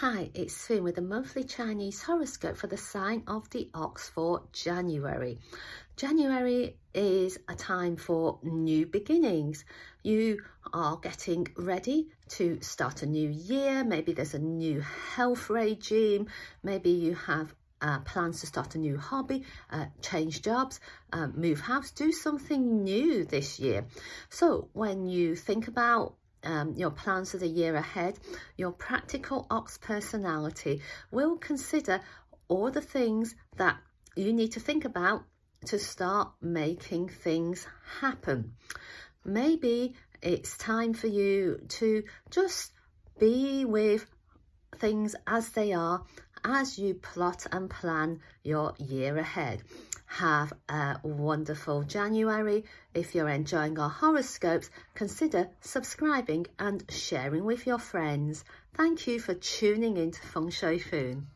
Hi, it's Finn with the monthly Chinese horoscope for the sign of the ox for January. January is a time for new beginnings. You are getting ready to start a new year. Maybe there's a new health regime. Maybe you have uh, plans to start a new hobby, uh, change jobs, uh, move house, do something new this year. So when you think about um, your plans for the year ahead, your practical ox personality will consider all the things that you need to think about to start making things happen. Maybe it's time for you to just be with things as they are as you plot and plan your year ahead. Have a wonderful January. If you're enjoying our horoscopes, consider subscribing and sharing with your friends. Thank you for tuning in to Feng Shui Foon.